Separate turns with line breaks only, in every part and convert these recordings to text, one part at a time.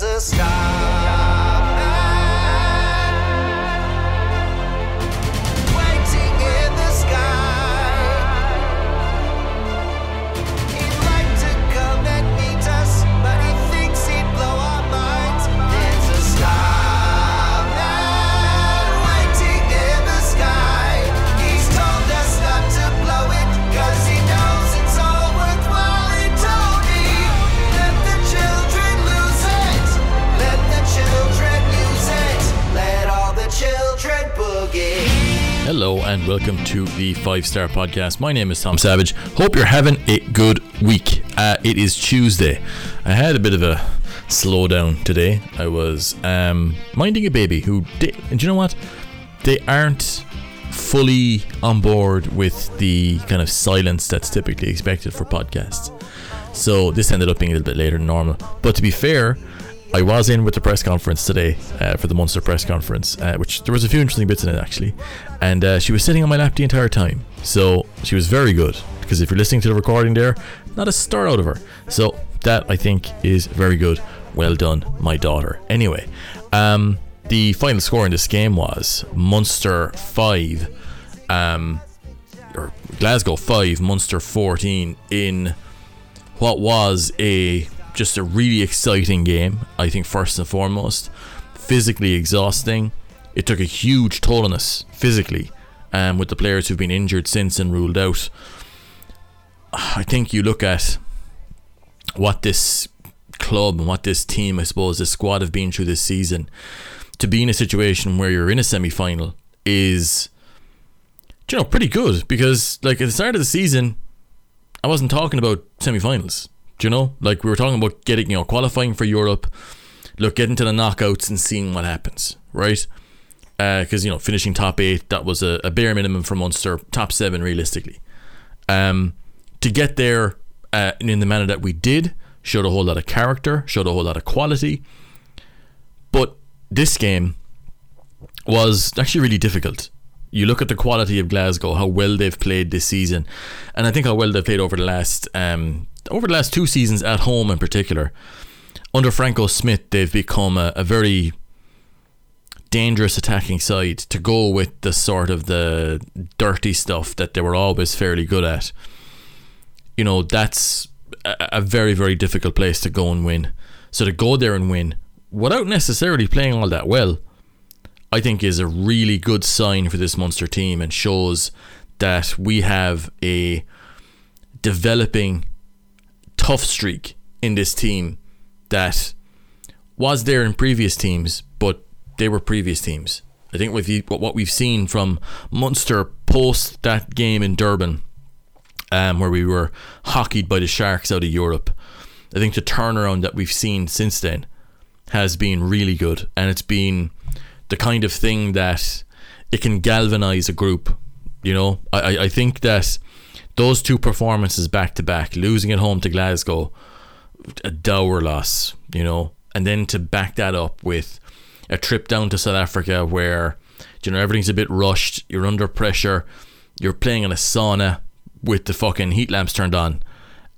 there's a starman
Hello and welcome to the Five Star Podcast. My name is Tom Savage. Hope you're having a good week. Uh, it is Tuesday. I had a bit of a slowdown today. I was um, minding a baby who did, and you know what? They aren't fully on board with the kind of silence that's typically expected for podcasts. So this ended up being a little bit later than normal. But to be fair, I was in with the press conference today uh, for the Munster press conference, uh, which there was a few interesting bits in it actually, and uh, she was sitting on my lap the entire time. So she was very good because if you're listening to the recording there, not a stir out of her. So that I think is very good. Well done, my daughter. Anyway, um, the final score in this game was Munster five, um, or Glasgow five, Munster fourteen in what was a just a really exciting game. I think first and foremost, physically exhausting. It took a huge toll on us physically, um, with the players who've been injured since and ruled out. I think you look at what this club and what this team, I suppose, this squad have been through this season. To be in a situation where you're in a semi final is, you know, pretty good because, like, at the start of the season, I wasn't talking about semi-finals. Do you know? Like we were talking about getting, you know, qualifying for Europe. Look, getting to the knockouts and seeing what happens, right? Because you know, finishing top eight that was a, a bare minimum for Munster. Top seven, realistically. Um, to get there uh, in the manner that we did showed a whole lot of character, showed a whole lot of quality. But this game was actually really difficult. You look at the quality of Glasgow, how well they've played this season, and I think how well they've played over the last um, over the last two seasons at home in particular. Under Franco Smith, they've become a, a very dangerous attacking side to go with the sort of the dirty stuff that they were always fairly good at. You know, that's a, a very, very difficult place to go and win. So to go there and win without necessarily playing all that well, I think is a really good sign for this Munster team and shows that we have a developing tough streak in this team that was there in previous teams, but they were previous teams. I think with what we've seen from Munster post that game in Durban, um, where we were hockeyed by the Sharks out of Europe, I think the turnaround that we've seen since then has been really good, and it's been the kind of thing that it can galvanize a group. You know, I, I think that those two performances back to back, losing at home to Glasgow, a dour loss, you know, and then to back that up with a trip down to South Africa where, you know, everything's a bit rushed, you're under pressure, you're playing in a sauna with the fucking heat lamps turned on,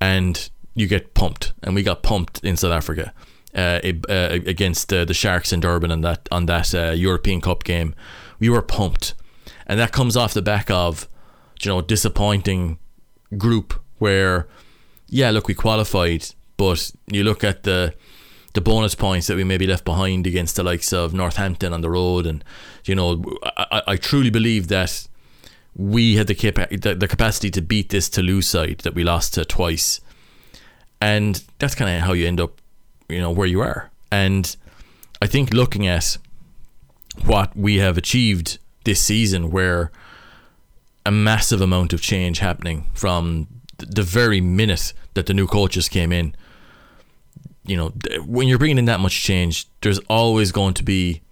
and you get pumped. And we got pumped in South Africa. Uh, uh, against uh, the Sharks in Durban on that on that uh, European Cup game, we were pumped, and that comes off the back of, you know, disappointing group where, yeah, look, we qualified, but you look at the the bonus points that we maybe left behind against the likes of Northampton on the road, and you know, I, I truly believe that we had the, capa- the the capacity to beat this Toulouse side that we lost to twice, and that's kind of how you end up, you know, where you are. And I think looking at what we have achieved this season, where a massive amount of change happening from the very minute that the new coaches came in. You know, when you're bringing in that much change, there's always going to be,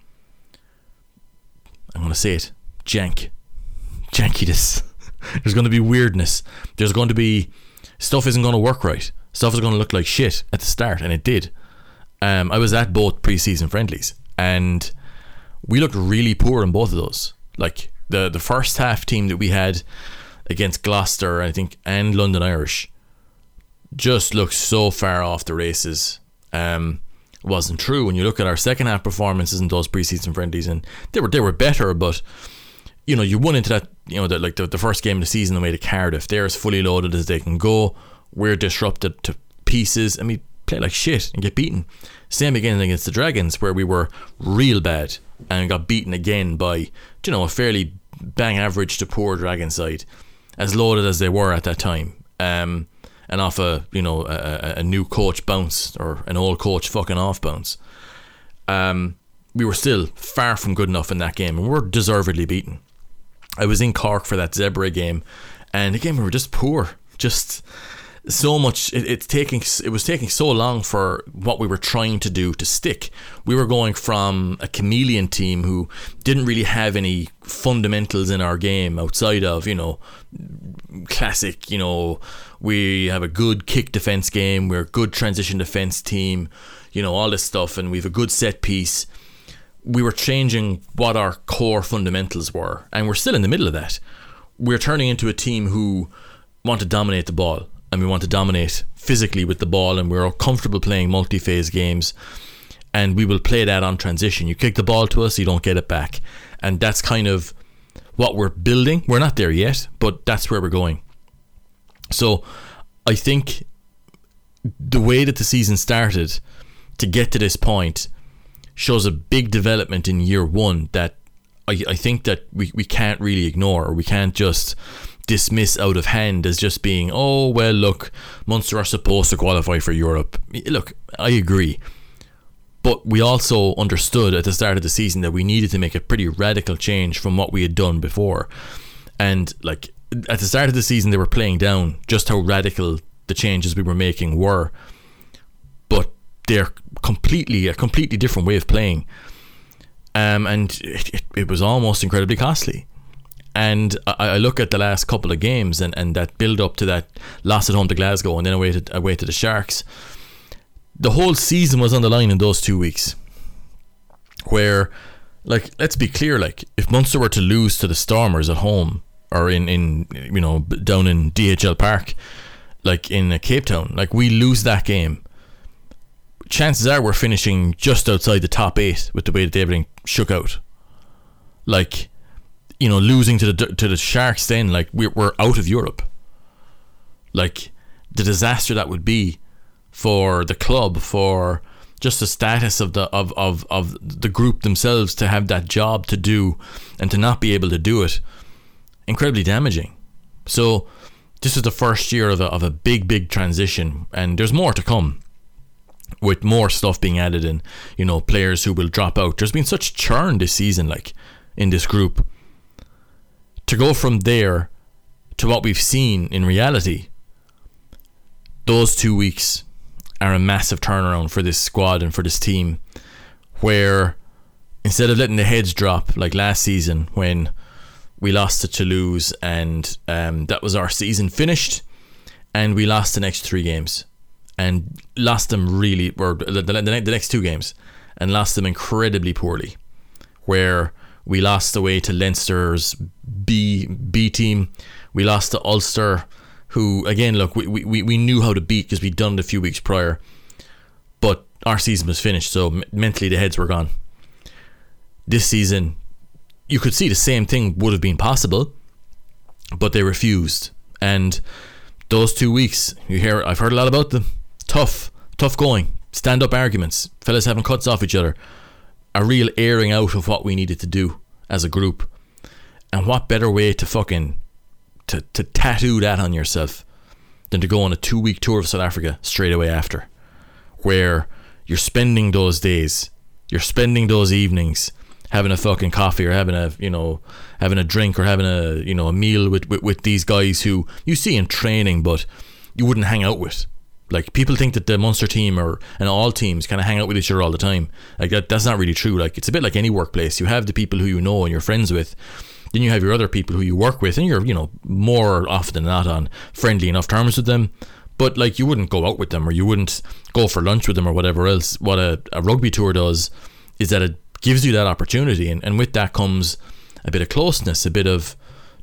I'm going to say it, jank, jankiness. there's going to be weirdness. There's going to be stuff isn't going to work right. Stuff is going to look like shit at the start, and it did. Um, I was at both preseason friendlies, and we looked really poor in both of those. Like the the first half team that we had against Gloucester, I think, and London Irish, just looked so far off the races. Um, wasn't true. When you look at our second half performances in those preseason friendlies, and they were they were better, but you know you went into that you know the, like the, the first game of the season away to Cardiff. They're as fully loaded as they can go. We're disrupted to pieces, and we play like shit and get beaten. Same again against the Dragons, where we were real bad and got beaten again by you know a fairly bang average to poor Dragon side, as loaded as they were at that time. Um, and off a you know a, a new coach bounce or an old coach fucking off bounce. Um, we were still far from good enough in that game, and we we're deservedly beaten. I was in Cork for that Zebre game, and again we were just poor, just so much. It, it's taking it was taking so long for what we were trying to do to stick. We were going from a chameleon team who didn't really have any fundamentals in our game outside of you know classic you know we have a good kick defense game we're a good transition defense team you know all this stuff and we have a good set piece we were changing what our core fundamentals were and we're still in the middle of that we're turning into a team who want to dominate the ball and we want to dominate physically with the ball and we're comfortable playing multi-phase games and we will play that on transition. You kick the ball to us you don't get it back. And that's kind of what we're building. We're not there yet but that's where we're going. So I think the way that the season started to get to this point shows a big development in year one that I, I think that we, we can't really ignore. Or we can't just dismiss out of hand as just being, oh, well, look, Munster are supposed to qualify for Europe. Look, I agree. But we also understood at the start of the season that we needed to make a pretty radical change from what we had done before. And like at the start of the season, they were playing down just how radical the changes we were making were. But they're completely a completely different way of playing. Um, and it, it, it was almost incredibly costly. And I, I, look at the last couple of games and, and that build up to that loss at home to Glasgow and then away to, away to the Sharks. The whole season was on the line in those two weeks. Where, like, let's be clear, like, if Munster were to lose to the Stormers at home or in, in you know, down in DHL Park, like in Cape Town, like, we lose that game chances are we're finishing just outside the top eight with the way that everything shook out. Like, you know, losing to the to the Sharks, then like we're we're out of Europe. Like the disaster that would be for the club, for just the status of the of, of, of the group themselves to have that job to do and to not be able to do it, incredibly damaging. So this is the first year of a, of a big, big transition, and there's more to come with more stuff being added and, you know, players who will drop out. There's been such churn this season, like in this group. To go from there to what we've seen in reality, those two weeks are a massive turnaround for this squad and for this team. Where instead of letting the heads drop like last season when we lost to Toulouse and um, that was our season finished, and we lost the next three games and lost them really, or the, the, the next two games, and lost them incredibly poorly. Where we lost away to Leinster's B B team, we lost to Ulster, who again, look, we, we, we knew how to beat because we'd done it a few weeks prior, but our season was finished, so mentally the heads were gone. This season, you could see the same thing would have been possible, but they refused. And those two weeks, you hear, I've heard a lot about them. Tough, tough going, stand up arguments, fellas having cuts off each other, a real airing out of what we needed to do as a group. And what better way to fucking to, to tattoo that on yourself than to go on a two week tour of South Africa straight away after, where you're spending those days, you're spending those evenings having a fucking coffee or having a you know having a drink or having a you know a meal with, with, with these guys who you see in training but you wouldn't hang out with like people think that the Munster team or and all teams kind of hang out with each other all the time. Like that, that's not really true. Like it's a bit like any workplace. You have the people who you know and you're friends with. Then you have your other people who you work with, and you're you know more often than not on friendly enough terms with them. But like you wouldn't go out with them or you wouldn't go for lunch with them or whatever else. What a, a rugby tour does is that it gives you that opportunity, and, and with that comes a bit of closeness, a bit of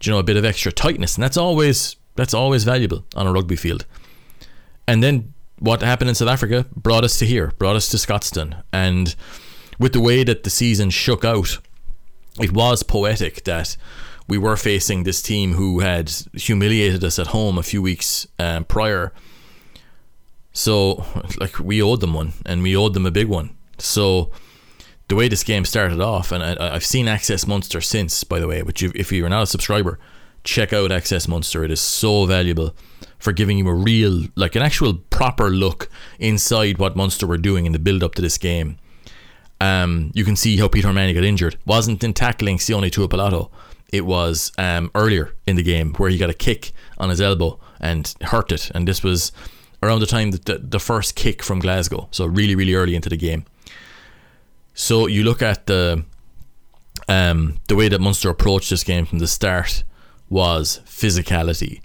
you know a bit of extra tightness, and that's always that's always valuable on a rugby field. And then what happened in South Africa brought us to here, brought us to Scotstoun, and with the way that the season shook out, it was poetic that we were facing this team who had humiliated us at home a few weeks um, prior. So, like, we owed them one, and we owed them a big one. So, the way this game started off, and I, I've seen Access Munster since, by the way, you, if you're not a subscriber, check out Access Munster. It is so valuable for giving you a real, like an actual proper look inside what Munster were doing in the build up to this game. Um, you can see how Peter O'Mahony got injured. Wasn't in tackling Sione Tuipulotu. It was um, earlier in the game where he got a kick on his elbow and hurt it. And this was around the time that the, the first kick from Glasgow. So really, really early into the game. So you look at the um, the way that Munster approached this game from the start was physicality.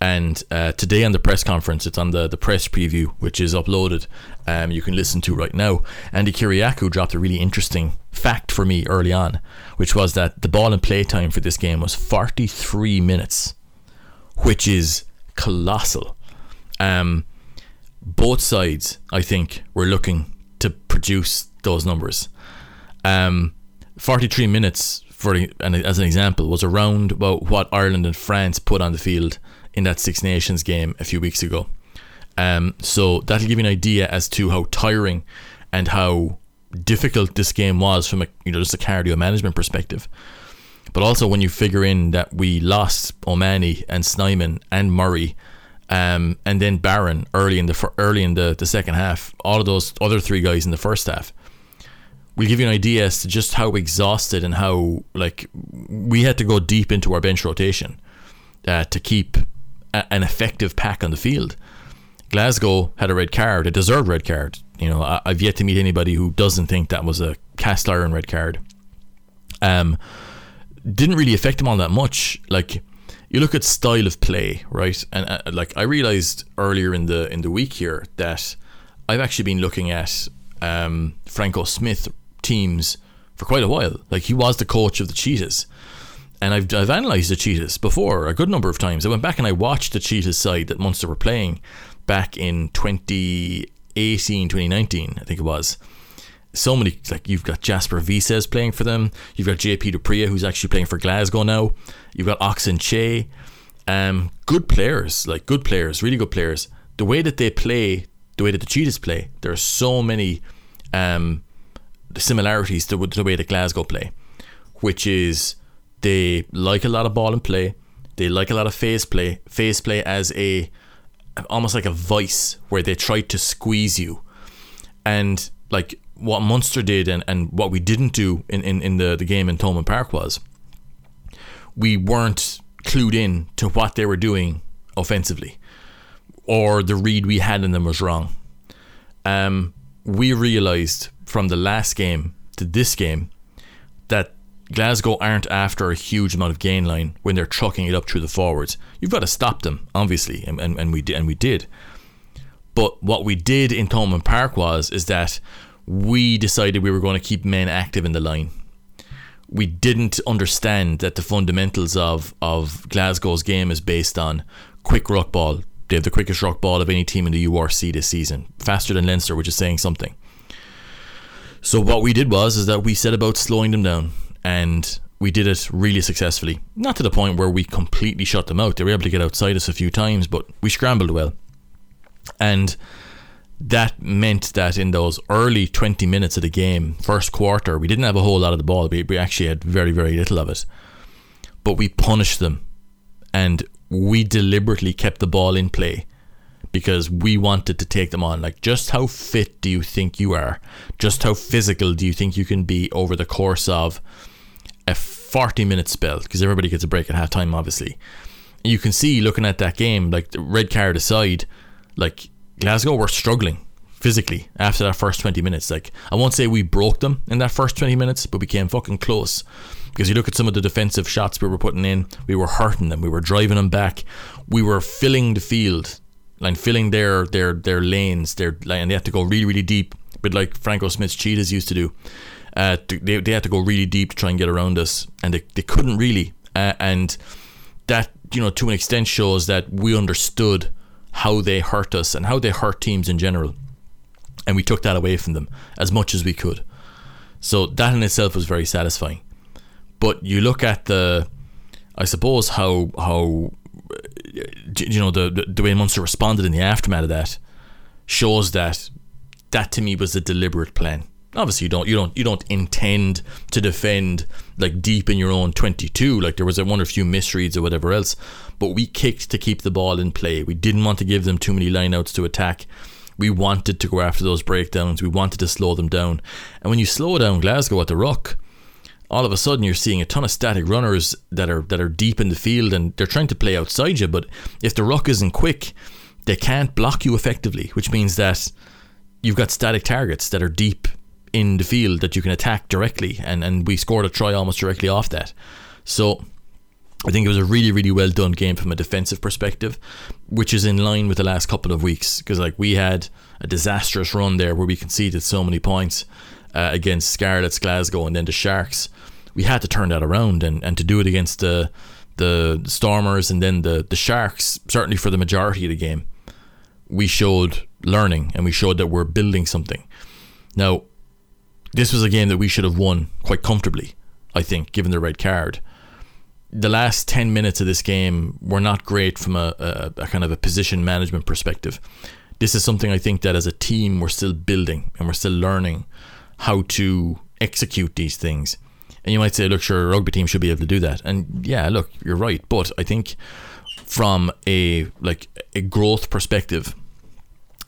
And uh, today on the press conference, it's on the, the press preview, which is uploaded. Um, you can listen to right now. Andi Kyriacou dropped a really interesting fact for me early on, which was that the ball and play time for this game was 43 minutes, which is colossal. Um, both sides, I think, were looking to produce those numbers. Um, 43 minutes, for and as an example, was around about what Ireland and France put on the field in that Six Nations game a few weeks ago. Um, so that'll give you an idea as to how tiring and how difficult this game was from a you know just a cardio management perspective. But also when you figure in that we lost O'Mahony and Snyman and Murray, um, and then Barron early in the early in the, the second half, all of those other three guys in the first half, will give you an idea as to just how exhausted and how like we had to go deep into our bench rotation uh, to keep a, an effective pack on the field. Glasgow had a red card, a deserved red card. You know, I, have yet to meet anybody who doesn't think that was a cast iron red card. Um, didn't really affect them all that much. Like you look at style of play, right? And uh, like I realized earlier in the in the week here that I've actually been looking at um, Franco Smith teams for quite a while. Like he was the coach of the Cheetahs, and I've, I've analysed the Cheetahs before a good number of times. I went back and I watched the Cheetahs side that Munster were playing back in 2018, 2019, I think it was. So many, like you've got Jasper Wiese playing for them. You've got JP du Preez, who's actually playing for Glasgow now. You've got Oxen Che. Um, good players, like good players, really good players. The way that they play, the way that the Cheetahs play, there are so many um, similarities to, the way that Glasgow play, which is they like a lot of ball and play. They like a lot of phase play. Phase play as a almost like a vice where they try to squeeze you. And like what Munster did and, and what we didn't do in, in, in the, the game in Thomond Park was we weren't clued in to what they were doing offensively. Or the read we had in them was wrong. Um, we realised from the last game to this game that Glasgow aren't after a huge amount of gain line when they're trucking it up through the forwards. You've got to stop them, obviously, and, and, and we did, and we did. But what we did in Thomond Park was is that we decided we were going to keep men active in the line. We didn't understand that the fundamentals of, of Glasgow's game is based on quick ruck ball. They have the quickest ruck ball of any team in the URC this season, faster than Leinster, which is saying something. So what we did was is that we set about slowing them down and we did it really successfully. Not to the point where we completely shut them out. They were able to get outside us a few times, but we scrambled well. And that meant that in those early 20 minutes of the game, first quarter, we didn't have a whole lot of the ball. We, we actually had very, very little of it. But we punished them and we deliberately kept the ball in play because we wanted to take them on. Like, just how fit do you think you are? Just how physical do you think you can be over the course of a 40 minute spell? Because everybody gets a break at halftime, obviously. You can see looking at that game, like the red card aside, like Glasgow were struggling physically after that first 20 minutes. Like, I won't say we broke them in that first 20 minutes, but we came fucking close. Because you look at some of the defensive shots we were putting in, we were hurting them, we were driving them back, we were filling the field and filling their their their lanes, their and they had to go really really deep, but like Franco Smith's cheetahs used to do. Uh, they, they had to go really deep to try and get around us, and they, they couldn't really. Uh, and that you know to an extent shows that we understood how they hurt us and how they hurt teams in general. And we took that away from them as much as we could. So that in itself was very satisfying. But you look at the, I suppose how how you know the the way Munster responded in the aftermath of that shows that that to me was a deliberate plan. Obviously, you don't you don't you don't intend to defend like deep in your own 22 like there was a one or few misreads or whatever else but we kicked to keep the ball in play. We didn't want to give them too many lineouts to attack. We wanted to go after those breakdowns. We wanted to slow them down. And when you slow down Glasgow at the ruck all of a sudden you're seeing a ton of static runners that are that are deep in the field and they're trying to play outside you but if the ruck isn't quick they can't block you effectively which means that you've got static targets that are deep in the field that you can attack directly and and we scored a try almost directly off that so I think it was a really, really well done game from a defensive perspective, which is in line with the last couple of weeks. Because like we had a disastrous run there where we conceded so many points uh, against Scarlets, Glasgow, and then the Sharks. We had to turn that around and, and to do it against the the Stormers and then the the Sharks. Certainly for the majority of the game, we showed learning and we showed that we're building something. Now, this was a game that we should have won quite comfortably. I think, given the red card the last 10 minutes of this game were not great from a, a, a, kind of a position management perspective. This is something I think that as a team we're still building and we're still learning how to execute these things. And you might say, look, sure, a rugby team should be able to do that. And yeah, look, you're right. But I think from a like a growth perspective,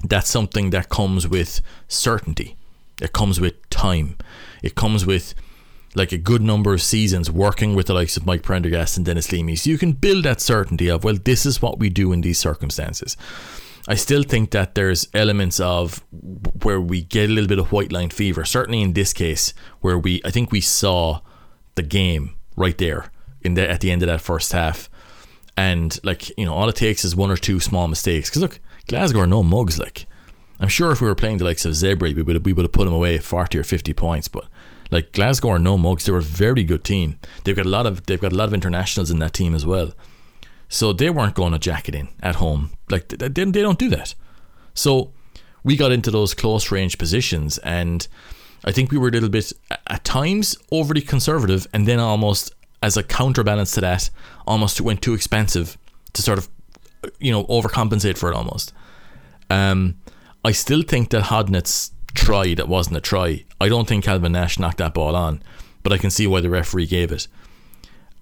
that's something that comes with certainty. It comes with time. It comes with like a good number of seasons working with the likes of Mike Prendergast and Denis Leamy. So you can build that certainty of, well, this is what we do in these circumstances. I still think that there's elements of where we get a little bit of white line fever. Certainly in this case, where we, I think we saw the game right there in the at the end of that first half, and like you know, all it takes is one or two small mistakes. Because look, Glasgow are no mugs. Like I'm sure if we were playing the likes of Zebre, we would have, we would have put them away forty or fifty points, but like Glasgow are no mugs. They're a very good team. They've got a lot of they've got a lot of internationals in that team as well. So they weren't going to jack it in at home. Like they, they don't do that. So we got into those close range positions and I think we were a little bit at times overly conservative and then almost as a counterbalance to that almost went too expensive to sort of you know overcompensate for it almost. Um, I still think that Hodnett's try that wasn't a try. I don't think Calvin Nash knocked that ball on, but I can see why the referee gave it.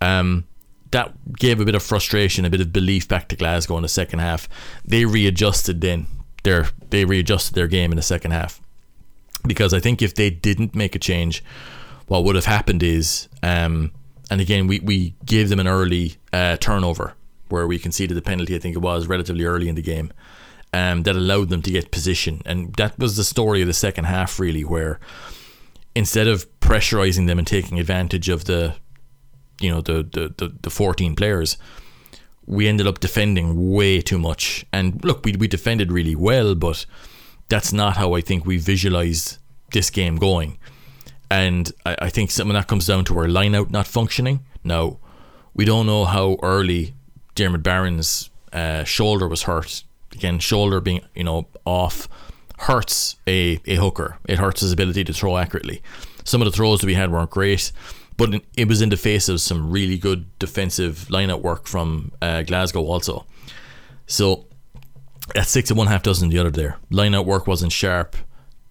Um, that gave a bit of frustration, a bit of belief back to Glasgow in the second half. They readjusted then. Their they readjusted their game in the second half because I think if they didn't make a change, what would have happened is, um, and again we we gave them an early uh, turnover where we conceded the penalty. I think it was relatively early in the game um, that allowed them to get position. And that was the story of the second half, really, where instead of pressurizing them and taking advantage of the, you know, the the, the, the 14 players, we ended up defending way too much. And look, we, we defended really well, but that's not how I think we visualize this game going. And I, I think some of that comes down to our line out not functioning. Now, we don't know how early Diarmuid Barron's uh, shoulder was hurt again, shoulder being you know off hurts a, a hooker. It hurts his ability to throw accurately. Some of the throws that we had weren't great, but it was in the face of some really good defensive lineout work from uh, Glasgow also. So at six and one half dozen the other there. Lineout work wasn't sharp.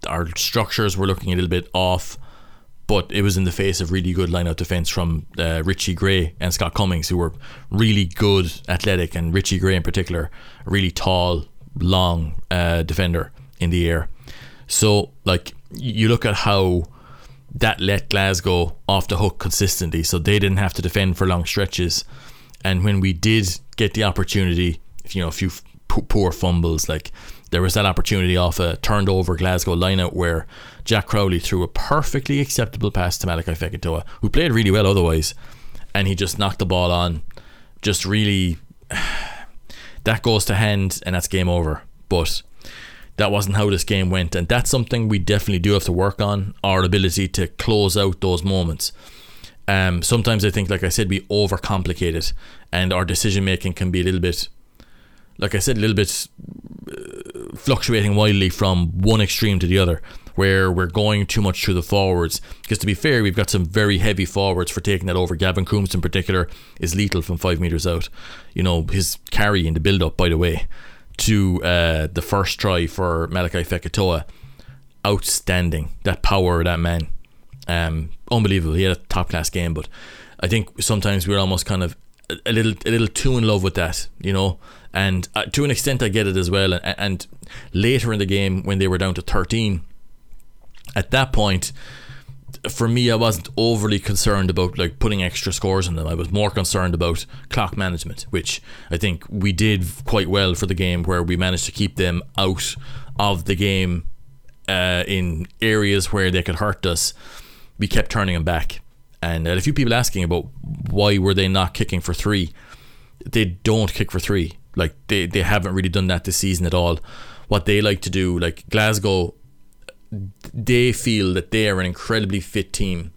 Our structures were looking a little bit off but it was in the face of really good line-out defence from uh, Richie Gray and Scott Cummings, who were really good, athletic, and Richie Gray in particular, a really tall, long uh, defender in the air. So, like, you look at how that let Glasgow off the hook consistently, so they didn't have to defend for long stretches. And when we did get the opportunity, you know, a few poor fumbles, like there was that opportunity off a turned over Glasgow lineout where Jack Crowley threw a perfectly acceptable pass to Malakai Fekitoa, who played really well otherwise, and he just knocked the ball on. Just really, that goes to hand, and that's game over. But that wasn't how this game went, and that's something we definitely do have to work on our ability to close out those moments. Um, sometimes I think, like I said, we overcomplicate it, and our decision making can be a little bit like I said, a little bit uh, fluctuating wildly from one extreme to the other, where we're going too much through the forwards. Because to be fair, we've got some very heavy forwards for taking that over. Gavin Coombs, in particular, is lethal from five meters out. You know, his carry in the build up, by the way, to uh, the first try for Malakai Fekitoa, outstanding. That power of that man. Um, unbelievable. He had a top class game, but I think sometimes we're almost kind of a little a little too in love with that, you know. And uh, to an extent, I get it as well. And, and later in the game, when they were down to thirteen, at that point, for me, I wasn't overly concerned about like putting extra scores on them. I was more concerned about clock management, which I think we did quite well for the game, where we managed to keep them out of the game uh, in areas where they could hurt us. We kept turning them back, and uh, a few people asking about why were they not kicking for three. They don't kick for three. Like they, they haven't really done that this season at all. What they like to do, like Glasgow they feel that they are an incredibly fit team,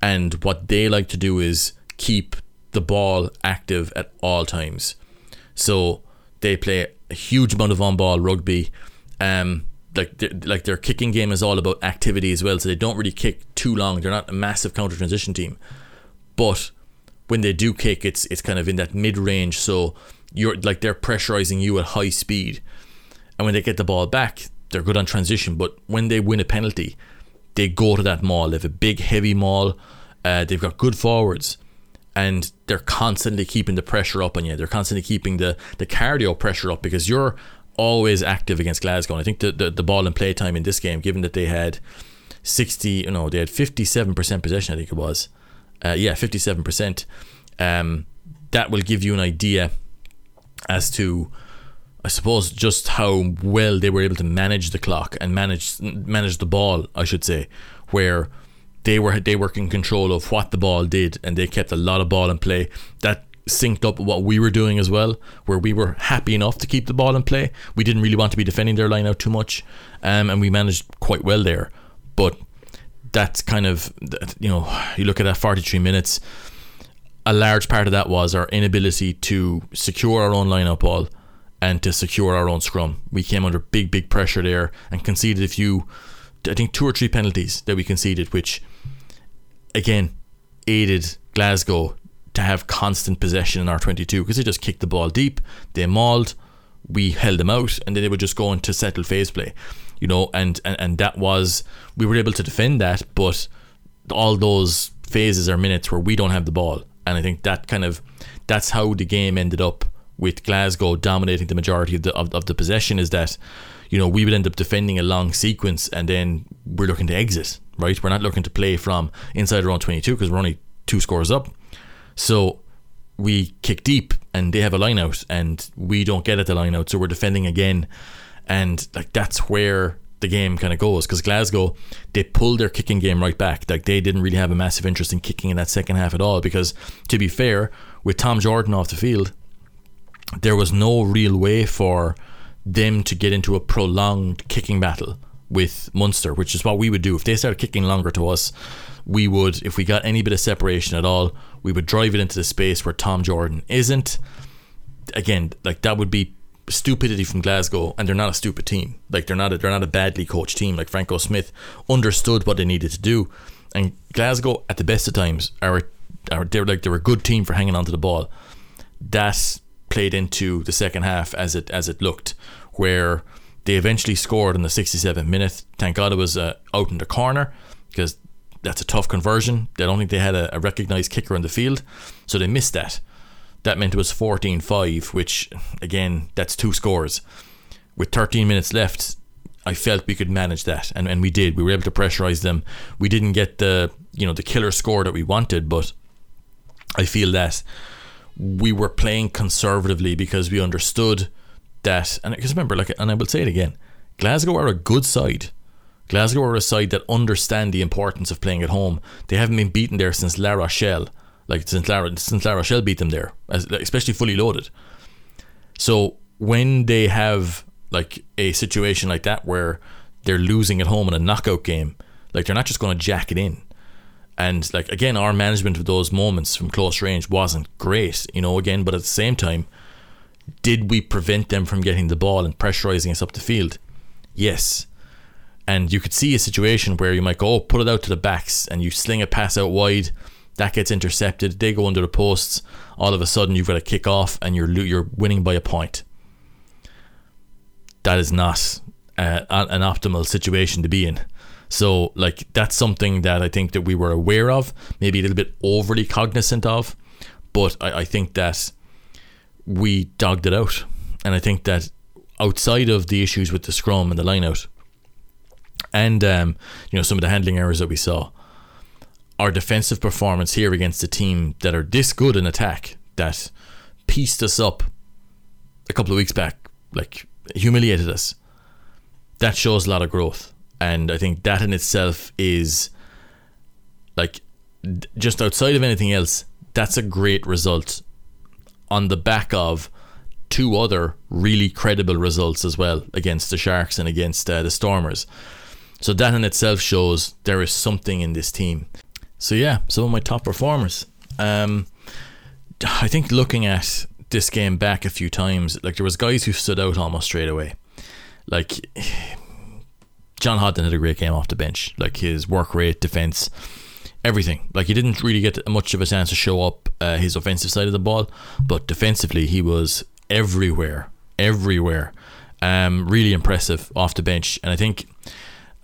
and what they like to do is keep the ball active at all times. So they play a huge amount of on-ball rugby. Um, like their, like their kicking game is all about activity as well. So they don't really kick too long. They're not a massive counter transition team, but when they do kick, it's it's kind of in that mid range. So you're like they're pressurizing you at high speed, and when they get the ball back, they're good on transition, but when they win a penalty, they go to that maul. They have a big, heavy maul. Uh, they've got good forwards, and they're constantly keeping the pressure up on you. They're constantly keeping the, the cardio pressure up because you're always active against Glasgow. And I think the, the, the ball and play time in this game, given that they had 60, you know, they had 57% possession, I think it was. Uh, yeah, 57%. Um, that will give you an idea as to I suppose just how well they were able to manage the clock and manage manage the ball, I should say, where they were they were in control of what the ball did and they kept a lot of ball in play. That synced up what we were doing as well, where we were happy enough to keep the ball in play. We didn't really want to be defending their line out too much, um, and we managed quite well there. But that's kind of you know you look at that 43 minutes. A large part of that was our inability to secure our own line up ball and to secure our own scrum. We came under big, big pressure there and conceded a few, I think two or three penalties that we conceded, which again aided Glasgow to have constant possession in our 22 because they just kicked the ball deep, they mauled, we held them out, and then they would just go into settle phase play, you know, and, and, and that was, we were able to defend that, but all those phases or minutes where we don't have the ball. And I think that kind of, that's how the game ended up with Glasgow dominating the majority of the of, of the possession is that you know we would end up defending a long sequence and then we're looking to exit right? We're not looking to play from inside own 22 because we're only two scores up. So we kick deep and they have a line out and we don't get at the line out. So we're defending again. And like that's where the game kind of goes because Glasgow they pulled their kicking game right back like they didn't really have a massive interest in kicking in that second half at all because to be fair with Tom Jordan off the field there was no real way for them to get into a prolonged kicking battle with Munster, which is what we would do. If they started kicking longer to us, we would, if we got any bit of separation at all, we would drive it into the space where Tom Jordan isn't. Again, like that would be stupidity from Glasgow, and they're not a stupid team. Like they're not a, they're not a badly coached team. Like Franco Smith understood what they needed to do, and Glasgow at the best of times are are they're like they're a good team for hanging onto the ball. That played into the second half as it as it looked, where they eventually scored in the 67th minute. Thank God it was uh, out in the corner because that's a tough conversion. I don't think they had a, a recognised kicker in the field, so they missed that. That meant it was 14 5, which, again, that's two scores. With 13 minutes left, I felt we could manage that, and, and we did. We were able to pressurise them. We didn't get the you know the killer score that we wanted, but I feel that we were playing conservatively because we understood that. And because remember, like, and I will say it again, Glasgow are a good side. Glasgow are a side that understand the importance of playing at home. They haven't been beaten there since La Rochelle, like since La, since La Rochelle beat them there, especially fully loaded. So when they have like a situation like that where they're losing at home in a knockout game, like they're not just going to jack it in. And like again, our management of those moments from close range wasn't great, you know. Again, but at the same time, Did we prevent them from getting the ball and pressurizing us up the field? Yes. And you could see a situation where you might go, oh, put it out to the backs, and you sling a pass out wide. That gets intercepted. They go under the posts. All of a sudden, you've got a kick off, and you're you're winning by a point. That is not uh, an optimal situation to be in. So, like, that's something that I think that we were aware of, maybe a little bit overly cognizant of, but I, I think that we dogged it out. And I think that outside of the issues with the scrum and the line out, and um, you know some of the handling errors that we saw, our defensive performance here against a team that are this good in attack that pieced us up a couple of weeks back, like humiliated us. That shows a lot of growth, and I think that in itself is like just outside of anything else, that's a great result on the back of two other really credible results as well against the Sharks and against uh, the Stormers. So that in itself shows there is something in this team. So yeah, some of my top performers. Um, I think looking at this game back a few times, like there was guys who stood out almost straight away. Like John Hodnett had a great game off the bench. Like his work rate, defense, everything. Like he didn't really get much of a chance to show up uh, his offensive side of the ball, but defensively he was everywhere, everywhere. Um, really impressive off the bench, and I think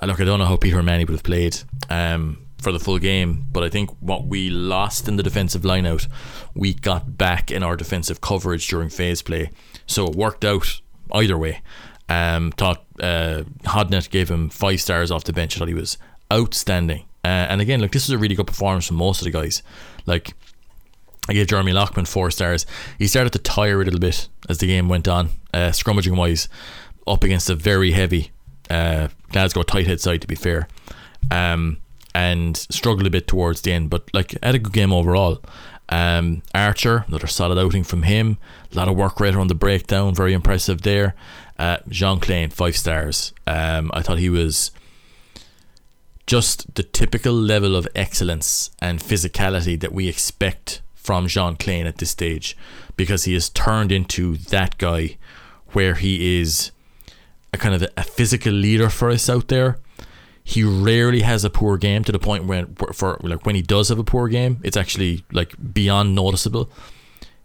look, I don't know how Peter O'Mahony would have played um, for the full game, but I think what we lost in the defensive lineout, we got back in our defensive coverage during phase play. So it worked out either way. Um, thought uh, Hodnett gave him five stars off the bench. I thought he was outstanding. Uh, and again, like this was a really good performance from most of the guys. Like I gave Jeremy Loughman four stars. He started to tire a little bit as the game went on, uh, scrummaging wise, up against a very heavy uh, Glasgow tight head side, to be fair, um, and struggled a bit towards the end, but like had a good game overall. Um, Archer, another solid outing from him. A lot of work rate on the breakdown, very impressive there. Uh, Jean Kleyn, five stars. Um, I thought he was just the typical level of excellence and physicality that we expect from Jean Kleyn at this stage because he has turned into that guy where he is a kind of a, physical leader for us out there. He rarely has a poor game to the point when for like when he does have a poor game, it's actually like beyond noticeable.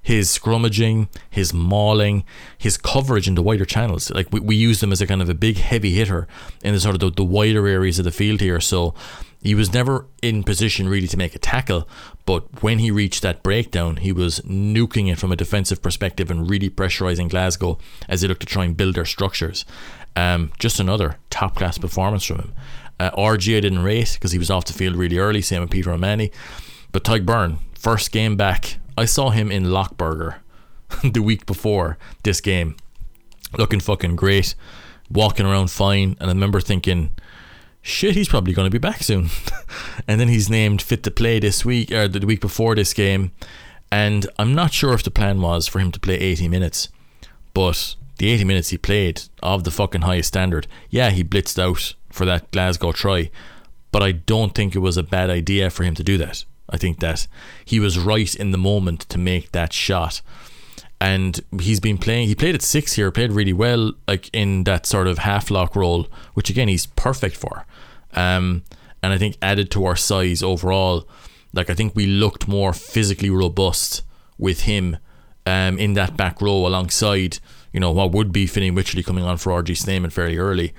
His scrummaging, his mauling, his coverage in the wider channels. Like we, we use him as a kind of a big heavy hitter in the sort of the, the wider areas of the field here. So he was never in position really to make a tackle, but when he reached that breakdown, he was nuking it from a defensive perspective and really pressurizing Glasgow as they looked to try and build their structures. Um, just another top class performance from him. Uh, RG didn't rate because he was off the field really early, same with Peter O'Mahony. But Tadhg Beirne, first game back, I saw him in Lockburger the week before this game, looking fucking great, walking around fine, and I remember thinking shit, he's probably going to be back soon. and then he's named fit to play this week or the week before this game. And I'm not sure if the plan was for him to play 80 minutes, but the 80 minutes he played of the fucking highest standard, yeah, he blitzed out for that Glasgow try, but I don't think it was a bad idea for him to do that. I think that he was right in the moment to make that shot and he's been playing. He played at six here, played really well, like in that sort of half lock role, which again he's perfect for. Um, and I think added to our size overall, like I think we looked more physically robust with him um, in that back row alongside, you know, what would be Fineen Wycherley coming on for RG Snyman fairly early.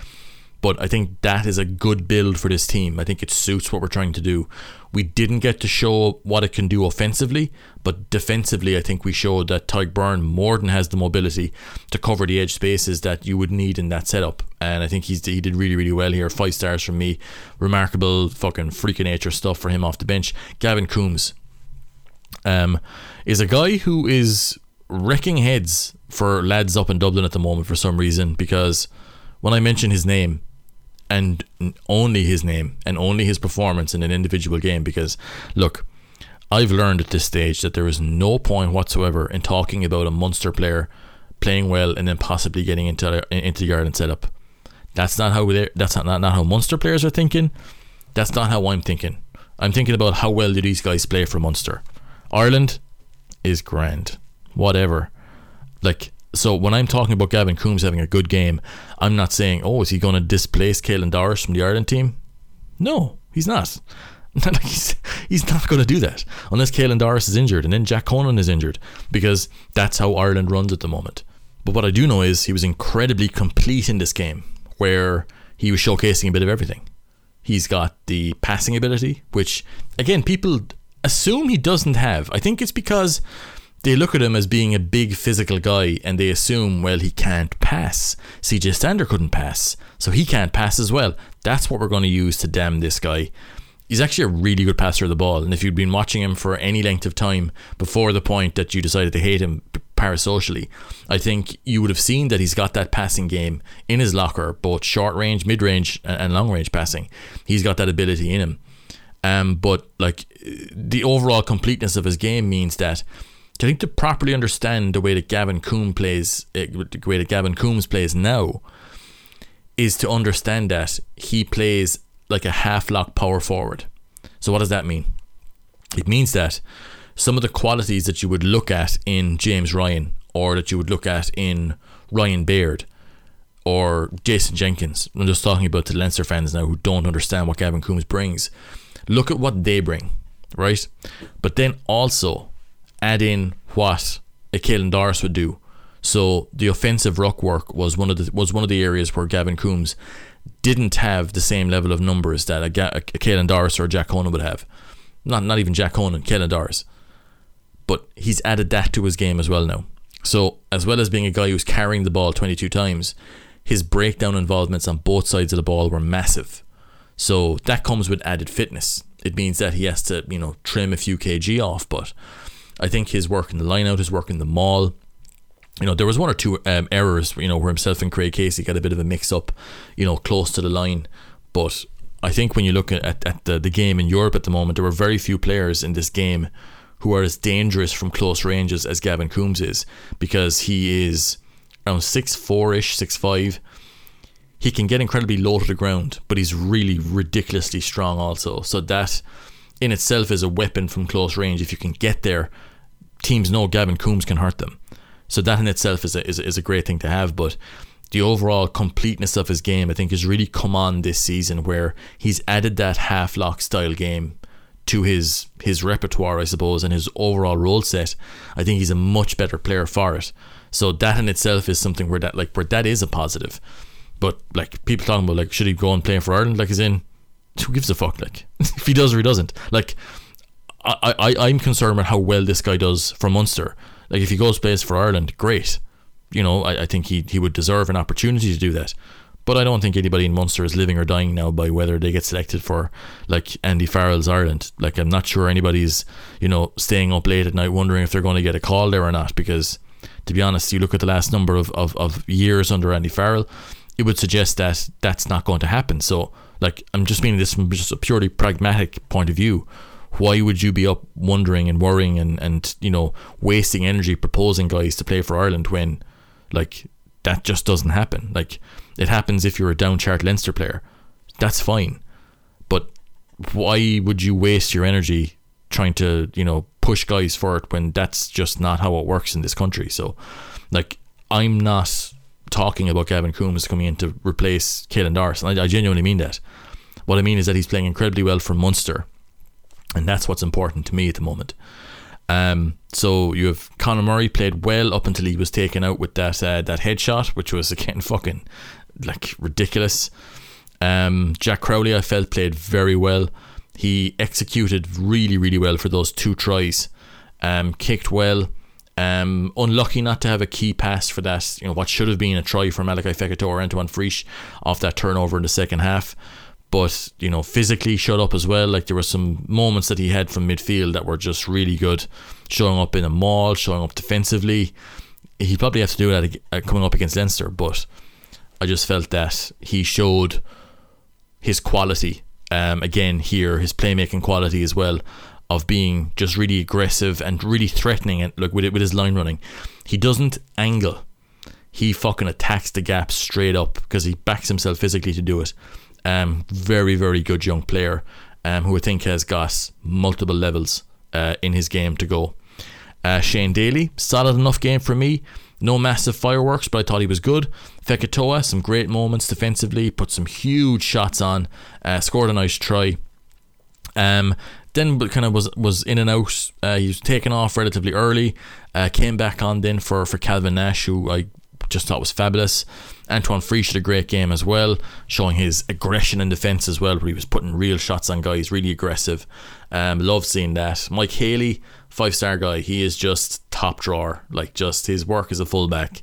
But I think that is a good build for this team. I think it suits what we're trying to do. We didn't get to show what it can do offensively, but defensively, I think we showed that Tadhg Beirne more than has the mobility to cover the edge spaces that you would need in that setup. And I think he's he did really, really well here. Five stars from me. Remarkable fucking freaking nature stuff for him off the bench. Gavin Coombs um, is a guy who is wrecking heads for lads up in Dublin at the moment for some reason because when I mention his name, and only his name and only his performance in an individual game because look I've learned at this stage that there is no point whatsoever in talking about a Munster player playing well and then possibly getting into into the Ireland setup. That's not how that's not, not, how Munster players are thinking. That's not how I'm thinking. I'm thinking about how well do these guys play for Munster. Ireland is grand. Whatever. Like So when I'm talking about Gavin Coombs having a good game, I'm not saying, oh, is he going to displace Caelan Doris from the Ireland team? No, he's not. he's, he's not going to do that unless Caelan Doris is injured and then Jack Conan is injured because that's how Ireland runs at the moment. But what I do know is he was incredibly complete in this game where he was showcasing a bit of everything. He's got the passing ability, which again people assume he doesn't have. I think it's because they look at him as being a big physical guy and they assume, well, he can't pass. CJ Stander couldn't pass, so he can't pass as well. That's what we're going to use to damn this guy. He's actually a really good passer of the ball, and if you'd been watching him for any length of time before the point that you decided to hate him parasocially, I think you would have seen that he's got that passing game in his locker, both short range, mid range, and long range passing. He's got that ability in him. Um, but like the overall completeness of his game means that I think to properly understand the way that Gavin Coombes plays, uh, the way that Gavin Coombes plays now, is to understand that he plays like a half lock power forward. So what does that mean? It means that some of the qualities that you would look at in James Ryan or that you would look at in Ryan Baird or Jason Jenkins. I'm just talking about the Leinster fans now who don't understand what Gavin Coombes brings. Look at what they bring, right? But then also add in what a Caelan Doris would do. So the offensive ruck work was one of the was one of the areas where Gavin Coombes didn't have the same level of numbers that a, a, a Caelan Doris or Jack Conan would have. Not not even Jack Conan, Caelan Doris. But he's added that to his game as well now. So as well as being a guy who's carrying the ball 22 times, his breakdown involvements on both sides of the ball were massive. So that comes with added fitness. It means that he has to, you know, trim a few kg off, but I think his work in the line out, his work in the maul, you know, there was one or two um, errors, you know, where himself and Craig Casey got a bit of a mix up, you know, close to the line. But I think when you look at, at the, the game in Europe at the moment, there were very few players in this game who are as dangerous from close ranges as Gavin Coombes is because he is around 6'4 ish, 6'5. He can get incredibly low to the ground, but he's really ridiculously strong also. So that in itself is a weapon from close range. If you can get there, teams know Gavin Coombes can hurt them. So that in itself is a, is, is a great thing to have. But the overall completeness of his game, I think, has really come on this season where he's added that half lock style game to his his repertoire, I suppose, and his overall role set. I think he's a much better player for it. So that in itself is something where that like where that is a positive. But like people talking about like should he go and play for Ireland? Like is in who gives a fuck? Like if he does or he doesn't. Like I, I I'm concerned about how well this guy does for Munster. Like if he goes plays for Ireland, great. You know, I, I think he he would deserve an opportunity to do that. But I don't think anybody in Munster is living or dying now by whether they get selected for like Andy Farrell's Ireland. Like I'm not sure anybody's, you know, staying up late at night wondering if they're going to get a call there or not because to be honest, you look at the last number of, of, of years under Andy Farrell, it would suggest that that's not going to happen. So like I'm just meaning this from just a purely pragmatic point of view. Why would you be up wondering and worrying and, and you know wasting energy proposing guys to play for Ireland when like that just doesn't happen? Like it happens if you're a down chart Leinster player. That's fine. But why would you waste your energy trying to, you know, push guys for it when that's just not how it works in this country? So, like, I'm not talking about Gavin Coombes coming in to replace Caelan Doris. And I, I genuinely mean that. What I mean is that he's playing incredibly well for Munster. And that's what's important to me at the moment. Um, so you have Conor Murray played well up until he was taken out with that uh, that headshot, which was again fucking like ridiculous. Um, Jack Crowley, I felt, played very well. He executed really, really well for those two tries. Um, kicked well. Um, unlucky not to have a key pass for that. You know what should have been a try for Malakai Fekitoa or Antoine Frisch off that turnover in the second half. But you know, physically shut up as well. Like there were some moments that he had from midfield that were just really good, showing up in a maul, showing up defensively. He probably have to do that uh, coming up against Leinster, but I just felt that he showed his quality um, again here, his playmaking quality as well of being just really aggressive and really threatening and look with it with his line running. He doesn't angle. He fucking attacks the gap straight up because he backs himself physically to do it. Um, very very good young player um, who I think has got multiple levels uh, in his game to go. Uh, Shane Daly, solid enough game for me No massive fireworks, but I thought he was good. Fekitoa, some great moments defensively, put some huge shots on, uh, scored a nice try. Um, then kind of was was in and out. Uh, he was taken off relatively early. Uh, came back on then for for Calvin Nash, who I just thought was fabulous. Antoine Frisch had a great game as well, showing his aggression in defence as well, where he was putting real shots on guys, really aggressive. Um, love seeing that. Mike Haley, five star guy, he is just top drawer. Like just his work as a fullback,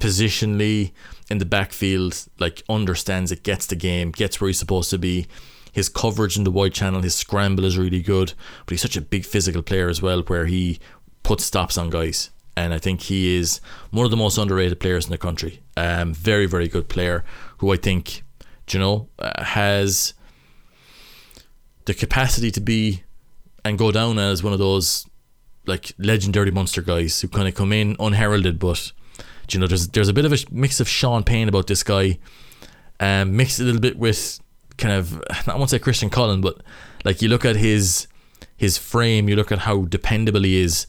positionally in the backfield, like understands it, gets the game, gets where he's supposed to be. His coverage in the wide channel, his scramble is really good, but he's such a big physical player as well, where he puts stops on guys and I think he is one of the most underrated players in the country. Um, very, very good player who I think, you know, uh, has the capacity to be and go down as one of those like legendary Munster guys who kind of come in unheralded, but you know, there's there's a bit of a mix of Shaun Payne about this guy, um, mixed a little bit with kind of I won't say Christian Cullen, but like you look at his his frame, you look at how dependable he is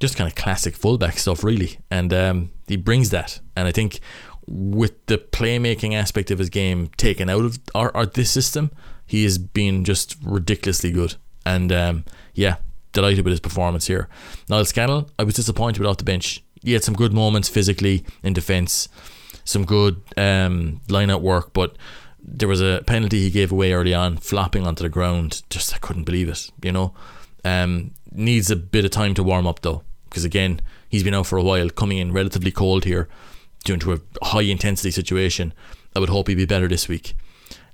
just kind of classic fullback stuff, really. And um, he brings that. And I think with the playmaking aspect of his game taken out of our, our this system, he has been just ridiculously good. And um, yeah, delighted with his performance here. Niall Scannell, I was disappointed with off the bench. He had some good moments physically in defence, some good um, line out work, but there was a penalty he gave away early on, flopping onto the ground. Just I couldn't believe it, you know. Um, needs a bit of time to warm up though because again, he's been out for a while, coming in relatively cold here, due to a high intensity situation. I would hope he'd be better this week.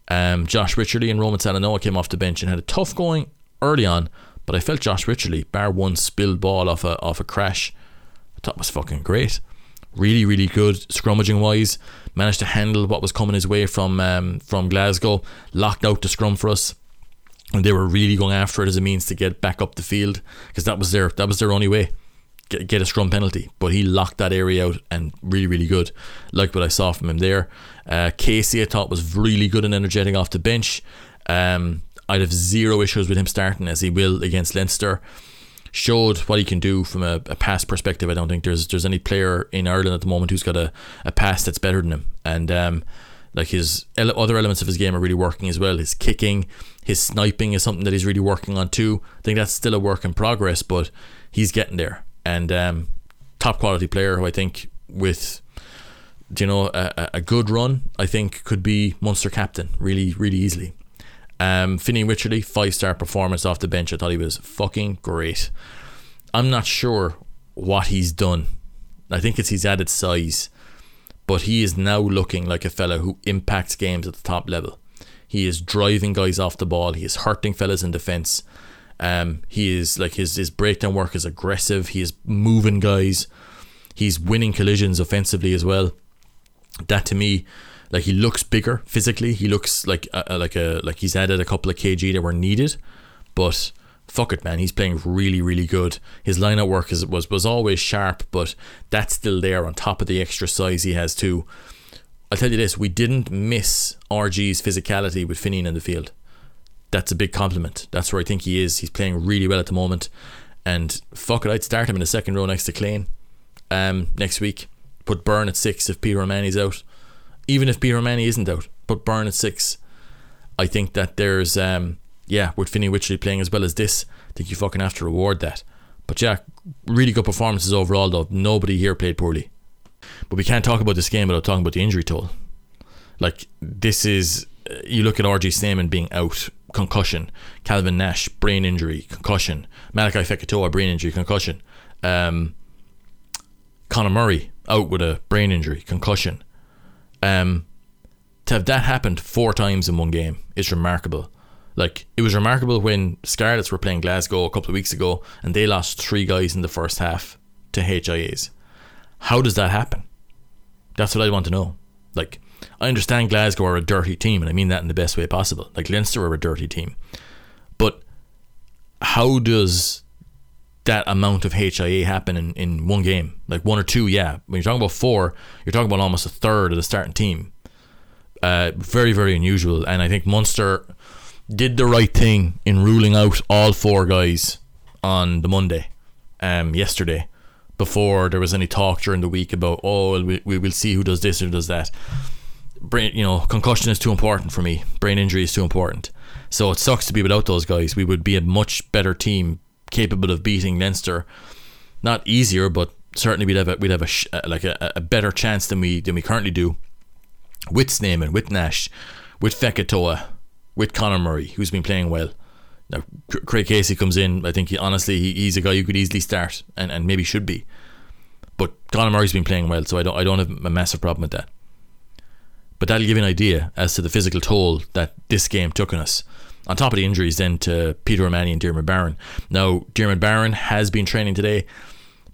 Um, Josh Wycherley and Roman Salanoa came off the bench and had a tough going early on, but I felt Josh Wycherley, bar one spilled ball off a off a crash, I thought was fucking great. Really, really good scrummaging wise. Managed to handle what was coming his way from um, from Glasgow. Locked out the scrum for us and they were really going after it as a means to get back up the field because that was their that was their only way get, get a scrum penalty. But he locked that area out and really, really good. Like what I saw from him there. Uh, Casey, I thought was really good and energetic off the bench. Um, I'd have zero issues with him starting as he will against Leinster. Showed what he can do from a, a pass perspective. I don't think there's there's any player in Ireland at the moment who's got a, a pass that's better than him. And um, like his ele- other elements of his game are really working as well. His kicking, his sniping is something that he's really working on too. I think that's still a work in progress, but he's getting there and um, top quality player who I think with you know a, a good run I think could be Munster captain really really easily. Um, Fineen Wycherley five star performance off the bench. I thought he was fucking great. I'm not sure what he's done. I think it's his added size, but he is now looking like a fella who impacts games at the top level. He is driving guys off the ball. He is hurting fellas in defence. Um, he is like his his breakdown work is aggressive. He is moving guys. He's winning collisions offensively as well. That to me, like he looks bigger physically. He looks like a, like a like he's added a couple of kg that were needed, but fuck it, man. He's playing really, really good. His line out work is, was was always sharp, but that's still there on top of the extra size he has too. I'll tell you this: we didn't miss RG's physicality with Fineen in the field that's a big compliment. That's where I think he is. He's playing really well at the moment. And fuck it, I'd start him in the second row next to Kleyn um, next week. Put Beirne at six if Peter O'Mahony's out. Even if O'Mahony isn't out, but Beirne at six. I think that there's, um, yeah, with Fineen Wycherley playing as well as this, I think you fucking have to reward that. But yeah, really good performances overall, though. Nobody here played poorly. But we can't talk about this game without talking about the injury toll. Like, this is, you look at RG Snyman being out concussion. Calvin Nash, brain injury, concussion. Malakai Fekitoa, brain injury, concussion. Um, Conor Murray out with a brain injury, concussion. Um, to have that happened four times in one game is remarkable. Like it was remarkable when Scarlets were playing Glasgow a couple of weeks ago and they lost three guys in the first half to HIAs. How does that happen? That's what I want to know. Like I understand Glasgow are a dirty team, and I mean that in the best way possible. Like Leinster are a dirty team, but how does that amount of HIA happen in, in one game? Like one or two, yeah. When you're talking about four, you're talking about almost a third of the starting team. Uh, very, very unusual. And I think Munster did the right thing in ruling out all four guys on the Monday, um, yesterday, before there was any talk during the week about oh we we will see who does this or does that. Brain, you know, concussion is too important for me. Brain injury is too important. So it sucks to be without those guys. We would be a much better team, capable of beating Leinster. Not easier, but certainly we'd have a, we'd have a uh, like a, a better chance than we than we currently do. With Snyman, with Nash, with Fekitoa, with Conor Murray, who's been playing well. Now, Craig Casey comes in. I think he, honestly he, he's a guy who could easily start and, and maybe should be. But Conor Murray's been playing well, so I don't I don't have a massive problem with that. But that'll give you an idea as to the physical toll that this game took on us. On top of the injuries, then to Peter O'Mahony and Diarmuid Barron. Now, Diarmuid Barron has been training today.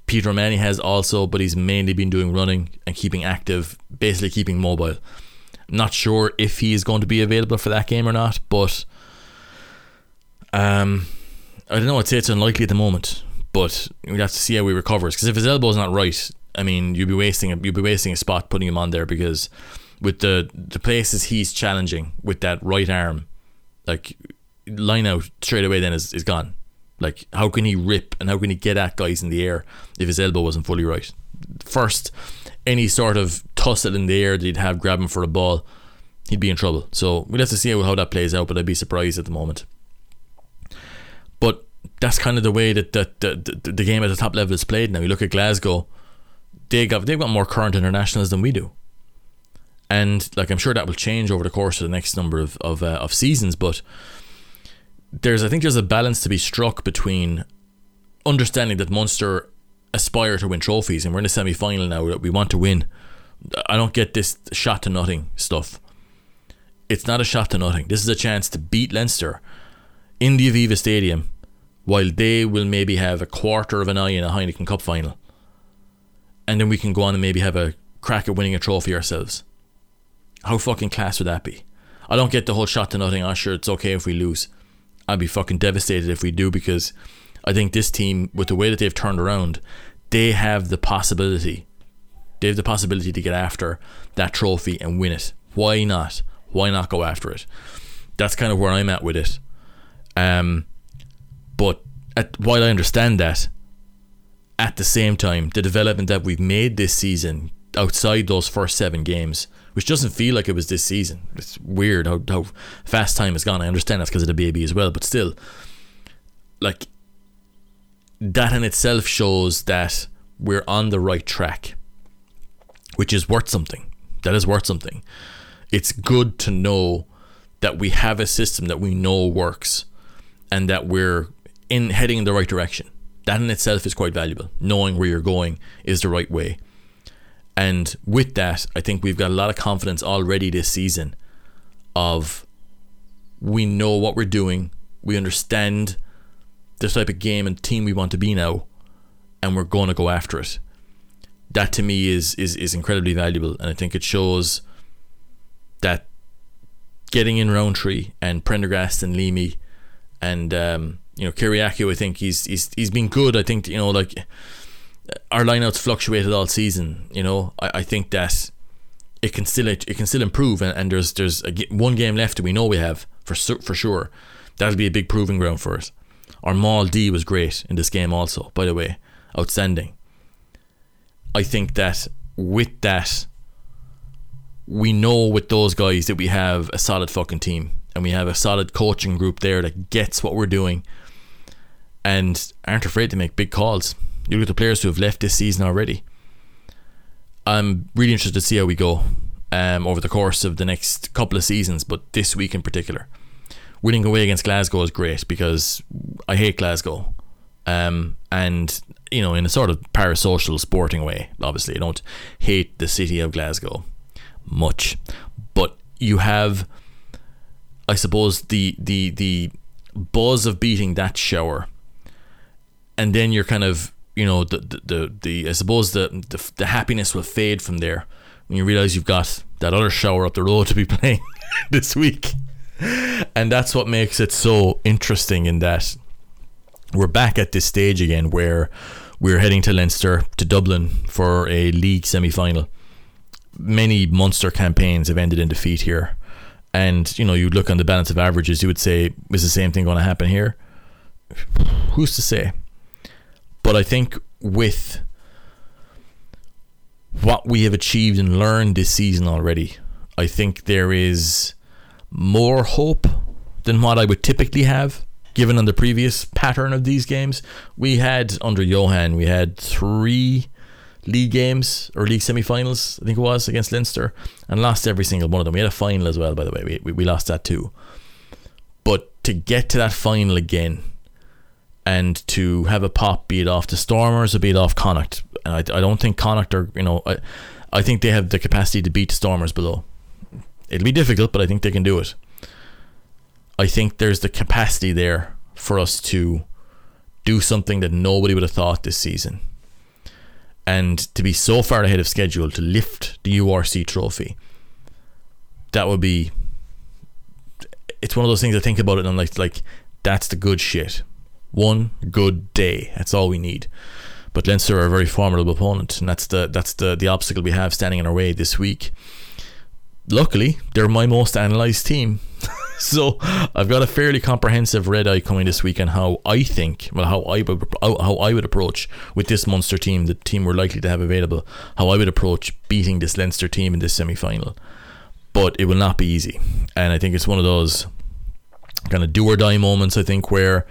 Peter O'Mahony has also, but he's mainly been doing running and keeping active, basically keeping mobile. Not sure if he is going to be available for that game or not, but um, I don't know. I'd say it's unlikely at the moment, but we'd have to see how he recovers. Because if his elbow's not right, I mean, you'd be wasting a, you'd be wasting a spot putting him on there because with the the places he's challenging with that right arm, like line out straight away, then is is gone. Like, how can he rip and how can he get at guys in the air if his elbow wasn't fully right? First, any sort of tussle in the air that he'd have grabbing for a ball, he'd be in trouble. So we'll have to see how, that plays out, but I'd be surprised at the moment. But that's kind of the way that, that, that, the, the game at the top level is played now. You look at Glasgow, they got they've got more current internationals than we do. And like I'm sure that will change over the course of the next number of of, uh, of seasons, but there's I think there's a balance to be struck between understanding that Munster aspire to win trophies and we're in the semi final now that we want to win. I don't get this shot to nothing stuff. It's not a shot to nothing. This is a chance to beat Leinster in the Aviva Stadium while they will maybe have a quarter of an eye in a Heineken Cup final. And then we can go on and maybe have a crack at winning a trophy ourselves. How fucking class would that be? I don't get the whole shot to nothing. I'm sure it's okay if we lose. I'd be fucking devastated if we do because I think this team, with the way that they've turned around, they have the possibility. They have the possibility to get after that trophy and win it. Why not? Why not go after it? That's kind of where I'm at with it. Um, but at, while I understand that, at the same time, the development that we've made this season outside those first seven games which doesn't feel like it was this season. It's weird how, how fast time has gone. I understand that's because of the baby as well, but still, like, that in itself shows that we're on the right track, which is worth something. That is worth something. It's good to know that we have a system that we know works and that we're in heading in the right direction. That in itself is quite valuable. Knowing where you're going is the right way. And with that, I think we've got a lot of confidence already this season of we know what we're doing, we understand the type of game and team we want to be now, and we're going to go after it. That to me is is is incredibly valuable, and I think it shows that getting in Rowntree and Prendergast and Leamy and um, you know Kyriacou, I think he's he's he's been good. I think you know like our lineouts fluctuated all season. You know, I, I think that it can still it, can still improve, and, and there's there's a, one game left that we know we have for for sure. That'll be a big proving ground for us. Our Maul D was great in this game, also. By the way, outstanding. I think that with that, we know with those guys that we have a solid fucking team, and we have a solid coaching group there that gets what we're doing, and aren't afraid to make big calls. You look at the players who have left this season already. I'm really interested to see how we go um, over the course of the next couple of seasons, but this week in particular. Winning away against Glasgow is great because I hate Glasgow. Um, and, you know, in a sort of parasocial sporting way, obviously. I don't hate the city of Glasgow much. But you have, I suppose, the, the, the buzz of beating that shower. And then you're kind of you know the the, the, the I suppose the, the the happiness will fade from there when you realize you've got that other shower up the road to be playing this week, and that's what makes it so interesting. In that we're back at this stage again where we're heading to Leinster to Dublin for a league semi final. Many Munster campaigns have ended in defeat here. And you know, you'd look on the balance of averages, you would say, is the same thing going to happen here? Who's to say? But I think with what we have achieved and learned this season already. I think there is more hope than what I would typically have, given on the previous pattern of these games. We had under Johann, we had three league games or league semi-finals, I think it was against Leinster, and lost every single one of them. We had a final as well, by the way. We we, we lost that too. But to get to that final again, and to have a pop, be it off the Stormers or be it off Connacht, and I, I don't think Connacht are, you know, I, I think they have the capacity to beat the Stormers below. It'll be difficult, but I think they can do it. I think there's the capacity there for us to do something that nobody would have thought this season. And to be so far ahead of schedule to lift the URC trophy, that would be. It's one of those things I think about it and I'm like, like that's the good shit. One good day. That's all we need. But Leinster are a very formidable opponent, and that's the that's the the obstacle we have standing in our way this week. Luckily, they're my most analysed team. so I've got a fairly comprehensive red eye coming this week on how I think, well, how I would how I would approach with this Munster team, the team we're likely to have available, how I would approach beating this Leinster team in this semi final. But it will not be easy, and I think it's one of those kind of do or die moments. I think where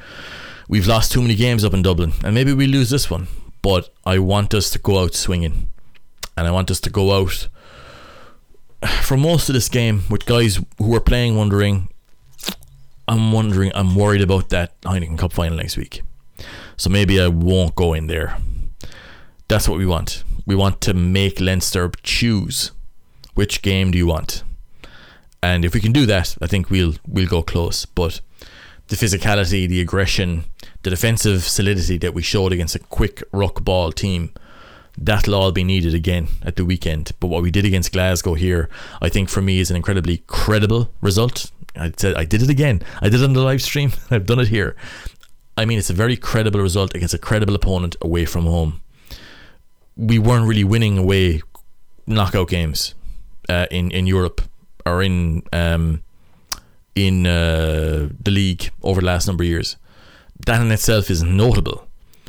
we've lost too many games up in Dublin, and maybe we lose this one. But I want us to go out swinging, and I want us to go out for most of this game with guys who are playing wondering I'm wondering I'm worried about that Heineken Cup final next week. So maybe I won't go in there. That's what we want. We want to make Leinster choose which game do you want. And if we can do that, I think we'll we'll go close. But the physicality, the aggression, the defensive solidity that we showed against a quick ruck ball team that'll all be needed again at the weekend. But what we did against Glasgow here, I think for me is an incredibly credible result. I said I did it again. I did it on the live stream. I've done it here. I mean, it's a very credible result against a credible opponent away from home. We weren't really winning away knockout games uh, in in Europe or in um, in uh, the league over the last number of years. That in itself is notable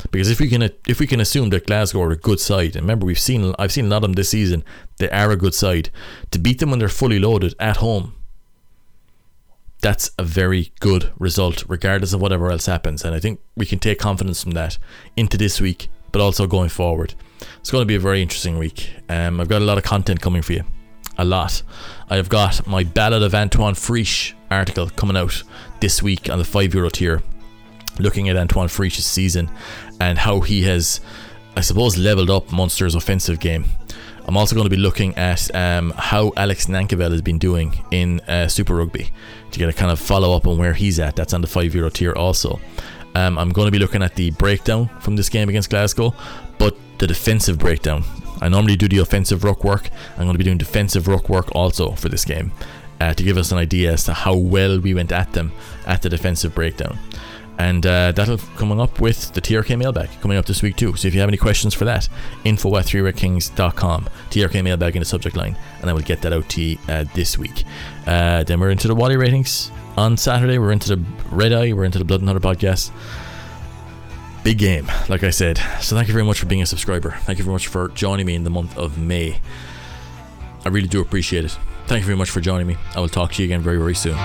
because if we can if we can assume that Glasgow are a good side, and remember we've seen I've seen a lot of them this season, they are a good side. To beat them when they're fully loaded at home, that's a very good result, regardless of whatever else happens. And I think we can take confidence from that into this week, but also going forward. It's going to be a very interesting week. Um, I've got a lot of content coming for you. A lot. I've got my Ballad of Antoine Frisch article coming out this week on the 5 euro tier, looking at Antoine Frisch's season and how he has, I suppose, leveled up Munster's offensive game. I'm also going to be looking at um, how Alex Nankivell has been doing in uh, Super Rugby to get a kind of follow up on where he's at. That's on the 5 euro tier also. Um, I'm going to be looking at the breakdown from this game against Glasgow, but the defensive breakdown. I normally do the offensive ruck work. I'm going to be doing defensive ruck work also for this game uh, to give us an idea as to how well we went at them at the defensive breakdown. And uh, that'll coming up with the TRK mailbag coming up this week too. So if you have any questions for that, info at 3 kings.com, TRK mailbag in the subject line, and I will get that out to you uh, this week. Uh, then we're into the Wally ratings on Saturday. We're into the Red Eye. We're into the Blood and Hunter podcast. Big game, like I said. So thank you very much for being a subscriber. Thank you very much for joining me in the month of May. I really do appreciate it. Thank you very much for joining me. I will talk to you again very, very soon.